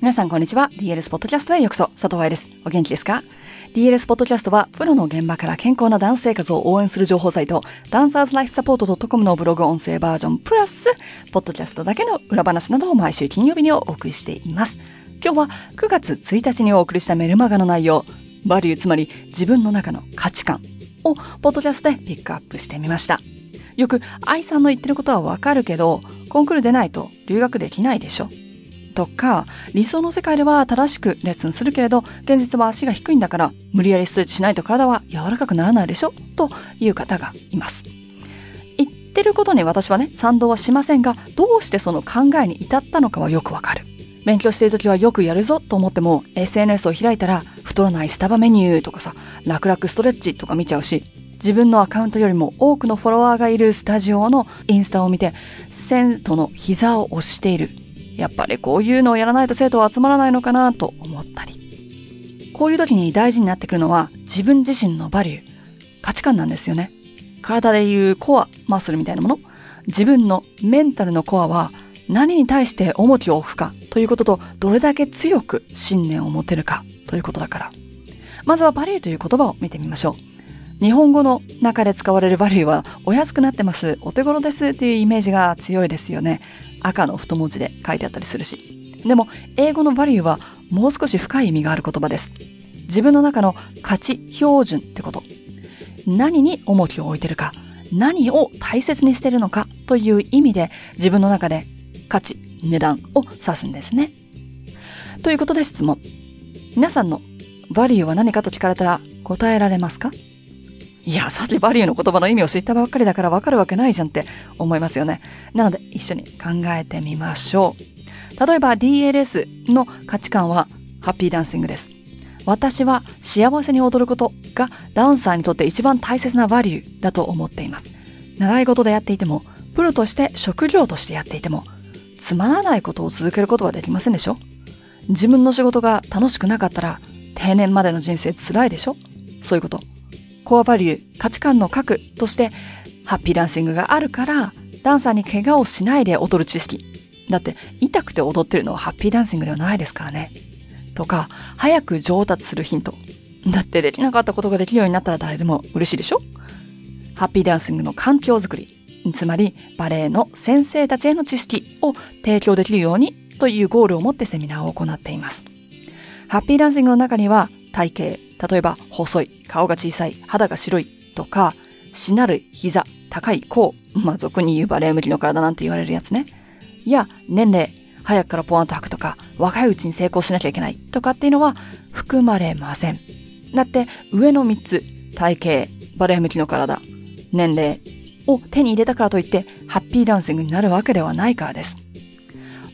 皆さんこんにちは。DLS ポッドキャストへようこそ。佐藤愛です。お元気ですか ?DLS ポッドキャストは、プロの現場から健康なダンス生活を応援する情報サイト、ダンサーズライフサポート .com のブログ音声バージョンプラス、ポッドキャストだけの裏話などを毎週金曜日にお送りしています。今日は9月1日にお送りしたメルマガの内容、バリューつまり自分の中の価値観をポッドキャストでピックアップしてみました。よく愛さんの言ってることはわかるけど、コンクールでないと留学できないでしょとか、理想の世界では正しくレッスンするけれど、現実は足が低いんだから、無理やりストレッチしないと体は柔らかくならないでしょという方がいます。言ってることに私はね、賛同はしませんが、どうしてその考えに至ったのかはよくわかる。勉強している時はよくやるぞと思っても、SNS を開いたら、太らないスタバメニューとかさ、楽々ストレッチとか見ちゃうし、自分のアカウントよりも多くのフォロワーがいるスタジオのインスタを見て、生徒の膝を押しているやっぱりこういうのをやらないと生徒は集まらないのかなと思ったり。こういう時に大事になってくるのは自分自身のバリュー、価値観なんですよね。体でいうコア、マッスルみたいなもの。自分のメンタルのコアは何に対して重きを置くかということとどれだけ強く信念を持てるかということだから。まずはバリューという言葉を見てみましょう。日本語の中で使われるバリューはお安くなってます、お手頃ですっていうイメージが強いですよね。赤の太文字で書いてあったりするし。でも、英語のバリューはもう少し深い意味がある言葉です。自分の中の価値標準ってこと。何に重きを置いてるか、何を大切にしてるのかという意味で自分の中で価値、値段を指すんですね。ということで質問。皆さんのバリューは何かと聞かれたら答えられますか？いや、さっきバリューの言葉の意味を知ったばっかりだからわかるわけないじゃんって思いますよね。なので一緒に考えてみましょう。例えば DLS の価値観はハッピーダンシングです。私は幸せに踊ることがダンサーにとって一番大切なバリューだと思っています。習い事でやっていても、プロとして職業としてやっていても、つまらないことを続けることはできませんでしょ？自分の仕事が楽しくなかったら定年までの人生辛いでしょ？そういうこと。コアバリュー、価値観の核として、ハッピーダンシングがあるから、ダンサーに怪我をしないで踊る知識。だって、痛くて踊ってるのはハッピーダンシングではないですからね。とか、早く上達するヒント。だってできなかったことができるようになったら誰でも嬉しいでしょハッピーダンシングの環境づくり。つまり、バレエの先生たちへの知識を提供できるようにというゴールを持ってセミナーを行っています。ハッピーダンシングの中には、体型、例えば、細い、顔が小さい、肌が白いとか、しなる膝、高い甲、まあ、俗に言うバレエ向きの体なんて言われるやつね。や、年齢、早くからポワンと吐くとか、若いうちに成功しなきゃいけないとかっていうのは含まれません。だって、上の3つ、体型、バレエ向きの体、年齢を手に入れたからといって、ハッピーダンシングになるわけではないからです。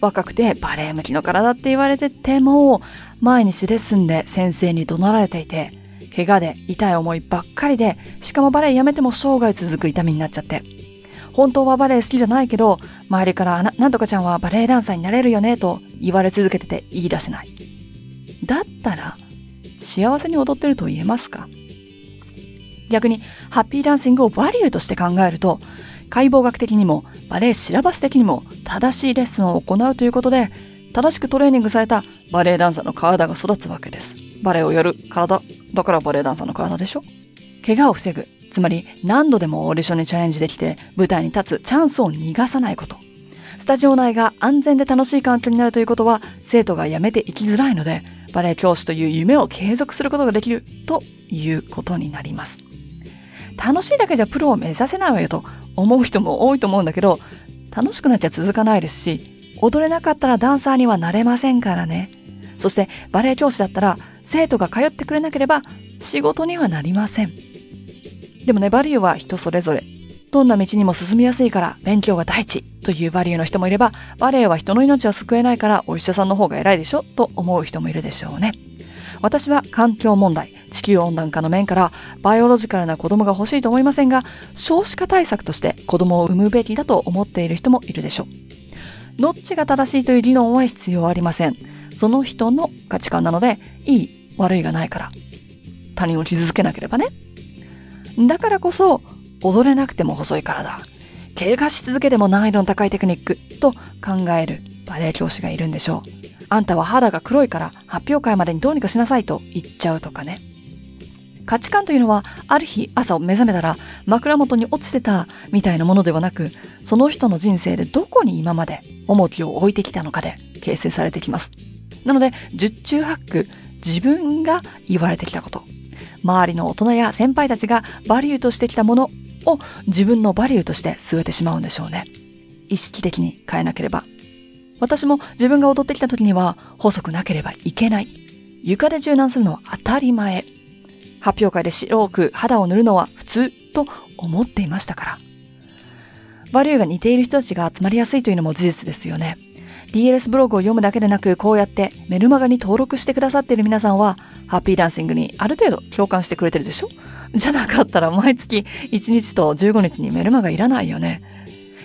若くてバレエ向きの体って言われてても、毎日レッスンで先生に怒鳴られていて、怪我で痛い思いばっかりで、しかもバレエやめても生涯続く痛みになっちゃって。本当はバレエ好きじゃないけど、周りからな、なんとかちゃんはバレエダンサーになれるよねと言われ続けてて言い出せない。だったら、幸せに踊ってると言えますか？逆に、ハッピーダンシングをバリューとして考えると、解剖学的にもバレエシラバス的にも正しいレッスンを行うということで、正しくトレーニングされたバレエダンサーの体が育つわけです。バレエをやる体、だからバレエダンサーの体でしょ怪我を防ぐ。つまり何度でもオーディションにチャレンジできて舞台に立つチャンスを逃がさないこと。スタジオ内が安全で楽しい環境になるということは生徒が辞めていきづらいのでバレエ教師という夢を継続することができるということになります。楽しいだけじゃプロを目指せないわよと思う人も多いと思うんだけど楽しくなっちゃ続かないですし踊れなかったらダンサーにはなれませんからね。そしてバレエ教師だったら生徒が通ってくれなければ仕事にはなりません。でもね、バリューは人それぞれ。どんな道にも進みやすいから勉強が第一というバリューの人もいれば、バレエは人の命は救えないからお医者さんの方が偉いでしょと思う人もいるでしょうね。私は環境問題、地球温暖化の面からバイオロジカルな子供が欲しいと思いませんが、少子化対策として子供を産むべきだと思っている人もいるでしょう。どっちが正しいという理論は必要ありません。その人の価値観なので、いい、悪いがないから。他人を傷つけなければね。だからこそ、踊れなくても細い体。怪我し続けても難易度の高いテクニックと考えるバレエ教師がいるんでしょう。あんたは肌が黒いから発表会までにどうにかしなさいと言っちゃうとかね。価値観というのは、ある日朝を目覚めたら枕元に落ちてたみたいなものではなく、その人の人生でどこに今まで重きを置いてきたのかで形成されてきます。なので、十中八九、自分が言われてきたこと、周りの大人や先輩たちがバリューとしてきたものを自分のバリューとして据えてしまうんでしょうね。意識的に変えなければ。私も自分が踊ってきた時には細くなければいけない。床で柔軟するのは当たり前。発表会で白く肌を塗るのは普通と思っていましたから。バリューが似ている人たちが集まりやすいというのも事実ですよね。DLS ブログを読むだけでなく、こうやってメルマガに登録してくださっている皆さんは、ハッピーダンシングにある程度共感してくれてるでしょ？じゃなかったら毎月1日と15日にメルマガいらないよね。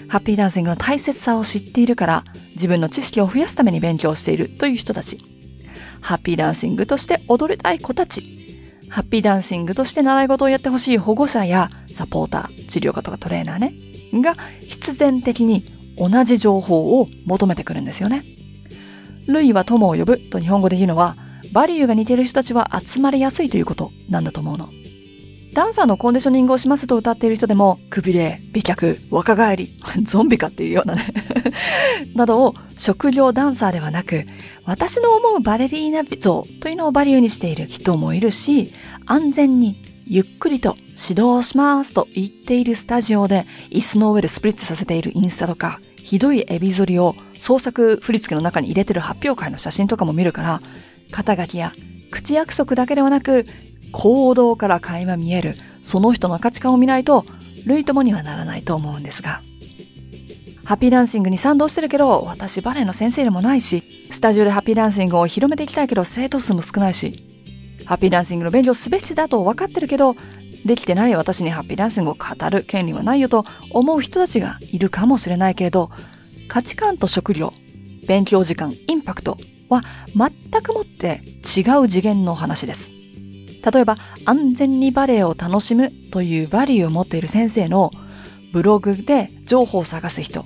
ハッピーダンシングの大切さを知っているから、自分の知識を増やすために勉強しているという人たち。ハッピーダンシングとして踊りたい子たち。ハッピーダンシングとして習い事をやってほしい保護者やサポーター、治療家とかトレーナーね。が必然的に同じ情報を求めてくるんですよね。類は友を呼ぶと日本語で言うのは、バリューが似ている人たちは集まりやすいということなんだと思うの。ダンサーのコンディショニングをしますと歌っている人でも、くびれ、美脚、若返り、ゾンビかっていうようなね などを職業ダンサーではなく、私の思うバレリーナ像というのをバリューにしている人もいるし、安全にゆっくりと指導しますと言っているスタジオで椅子の上でスプリッツさせているインスタとか、ひどいエビ反りを創作振り付けの中に入れてる発表会の写真とかも見るから、肩書きや口約束だけではなく、行動から垣間見える、その人の価値観を見ないと、類友にはならないと思うんですが。ハッピーダンシングに賛同してるけど、私バレエの先生でもないし、スタジオでハッピーダンシングを広めていきたいけど、生徒数も少ないし、ハッピーダンシングの勉強すべきだと分かってるけど、できてない私にハッピーダンシングを語る権利はないよと思う人たちがいるかもしれないけれど、価値観と食料、勉強時間、インパクトは全くもって違う次元の話です。例えば、安全にバレエを楽しむというバリューを持っている先生のブログで情報を探す人、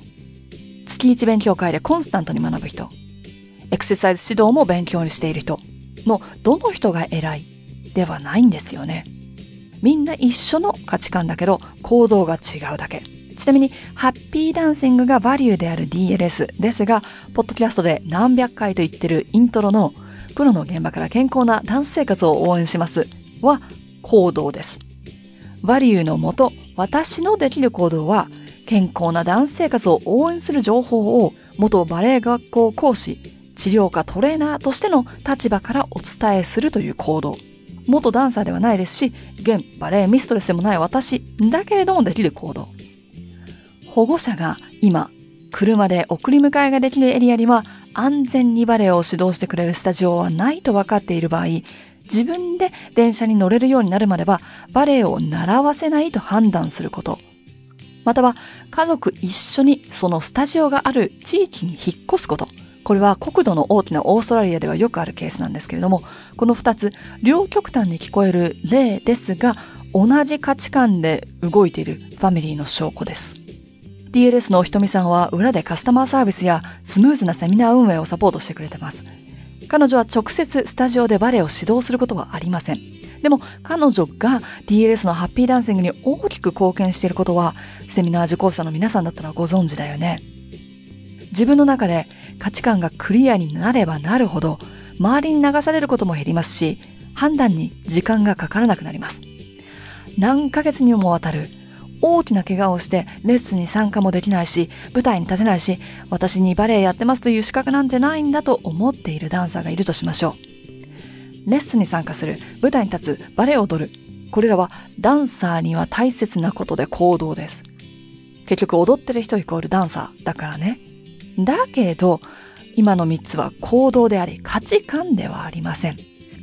月一勉強会でコンスタントに学ぶ人、エクササイズ指導も勉強にしている人のどの人が偉いではないんですよね。みんな一緒の価値観だけど行動が違うだけ。ちなみに、ハッピーダンシングがバリューである DLS ですが、ポッドキャストで何百回と言ってるイントロのプロの現場から健康なダンス生活を応援しますは行動です。バリューのもと、私のできる行動は健康なダンス生活を応援する情報を元バレエ学校講師、治療家トレーナーとしての立場からお伝えするという行動。元ダンサーではないですし、現バレエミストレスでもない私だけれどもできる行動。保護者が今、車で送り迎えができるエリアには安全にバレエを指導してくれるスタジオはないと分かっている場合、自分で電車に乗れるようになるまではバレエを習わせないと判断すること。または家族一緒にそのスタジオがある地域に引っ越すこと。これは国土の大きなオーストラリアではよくあるケースなんですけれども、この二つ、両極端に聞こえる例ですが、同じ価値観で動いているファミリーの証拠です。DLS のひとみさんは裏でカスタマーサービスやスムーズなセミナー運営をサポートしてくれてます。彼女は直接スタジオでバレエを指導することはありません。でも彼女が DLS のハッピーダンシングに大きく貢献していることはセミナー受講者の皆さんだったらご存知だよね。自分の中で価値観がクリアになればなるほど、周りに流されることも減りますし、判断に時間がかからなくなります。何ヶ月にもわたる大きな怪我をしてレッスンに参加もできないし、舞台に立てないし、私にバレエやってますという資格なんてないんだと思っているダンサーがいるとしましょう。レッスンに参加する、舞台に立つ、バレエを踊る。これらはダンサーには大切なことで行動です。結局踊ってる人イコールダンサーだからね。だけど、今の3つは行動であり価値観ではありません。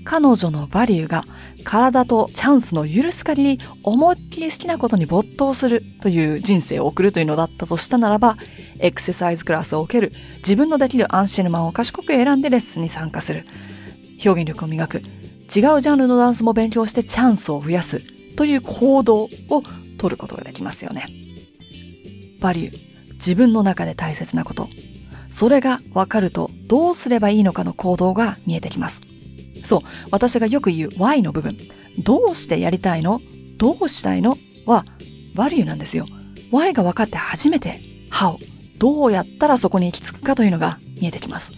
彼女のバリューが体とチャンスの許す限り思いっきり好きなことに没頭するという人生を送るというのだったとしたならば、エクササイズクラスを受ける、自分のできるアンシェルマンを賢く選んでレッスンに参加する、表現力を磨く、違うジャンルのダンスも勉強してチャンスを増やすという行動を取ることができますよね。バリュー、自分の中で大切なこと、それがわかるとどうすればいいのかの行動が見えてきます。そう、私がよく言う why の部分。どうしてやりたいの？どうしたいのは value なんですよ。why が分かって初めて how どうやったらそこに行き着くかというのが見えてきます。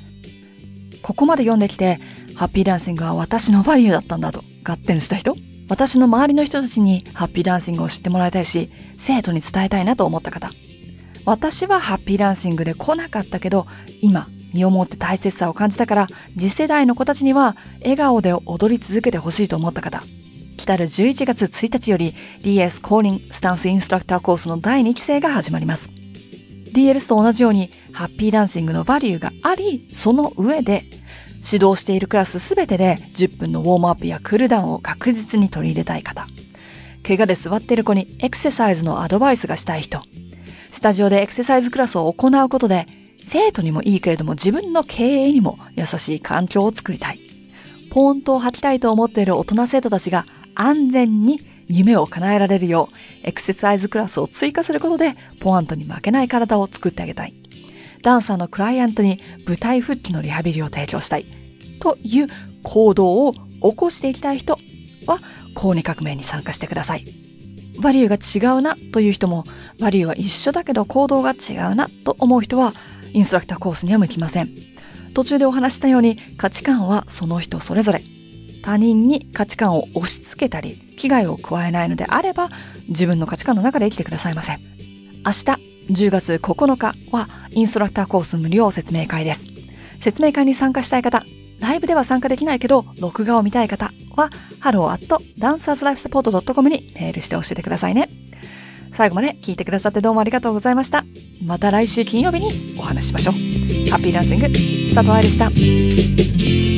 ここまで読んできて、ハッピーダンシングは私のバリューだったんだと合点した人私の周りの人たちにハッピーダンシングを知ってもらいたいし、生徒に伝えたいなと思った方。私はハッピーダンシングで来なかったけど、今、身をもって大切さを感じたから、次世代の子たちには笑顔で踊り続けてほしいと思った方。来たる11月1日より DS 公認スタンスインストラクターコースの第2期生が始まります。DLS と同じようにハッピーダンシングのバリューがあり、その上で指導しているクラスすべてで10分のウォームアップやクールダウンを確実に取り入れたい方。怪我で座っている子にエクササイズのアドバイスがしたい人。スタジオでエクササイズクラスを行うことで、生徒にもいいけれども自分の経営にも優しい環境を作りたい。ポーンと吐きたいと思っている大人生徒たちが安全に夢を叶えられるよう、エクササイズクラスを追加することで、ポアントに負けない体を作ってあげたい。ダンサーのクライアントに舞台復帰のリハビリを提供したい。という行動を起こしていきたい人は、高二革命に参加してください。バリューが違うなという人も、バリューは一緒だけど行動が違うなと思う人は、インストラクターコースには向きません。途中でお話したように価値観はその人それぞれ。他人に価値観を押し付けたり、危害を加えないのであれば、自分の価値観の中で生きてくださいません。明日、10月9日は、インストラクターコース無料説明会です。説明会に参加したい方、ライブでは参加できないけど、録画を見たい方は、hello.dancerslifesupport.com にメールして教えてくださいね。最後まで聞いてくださってどうもありがとうございました。また来週金曜日にお話ししましょう。ハッピーダンシング、佐藤愛でした。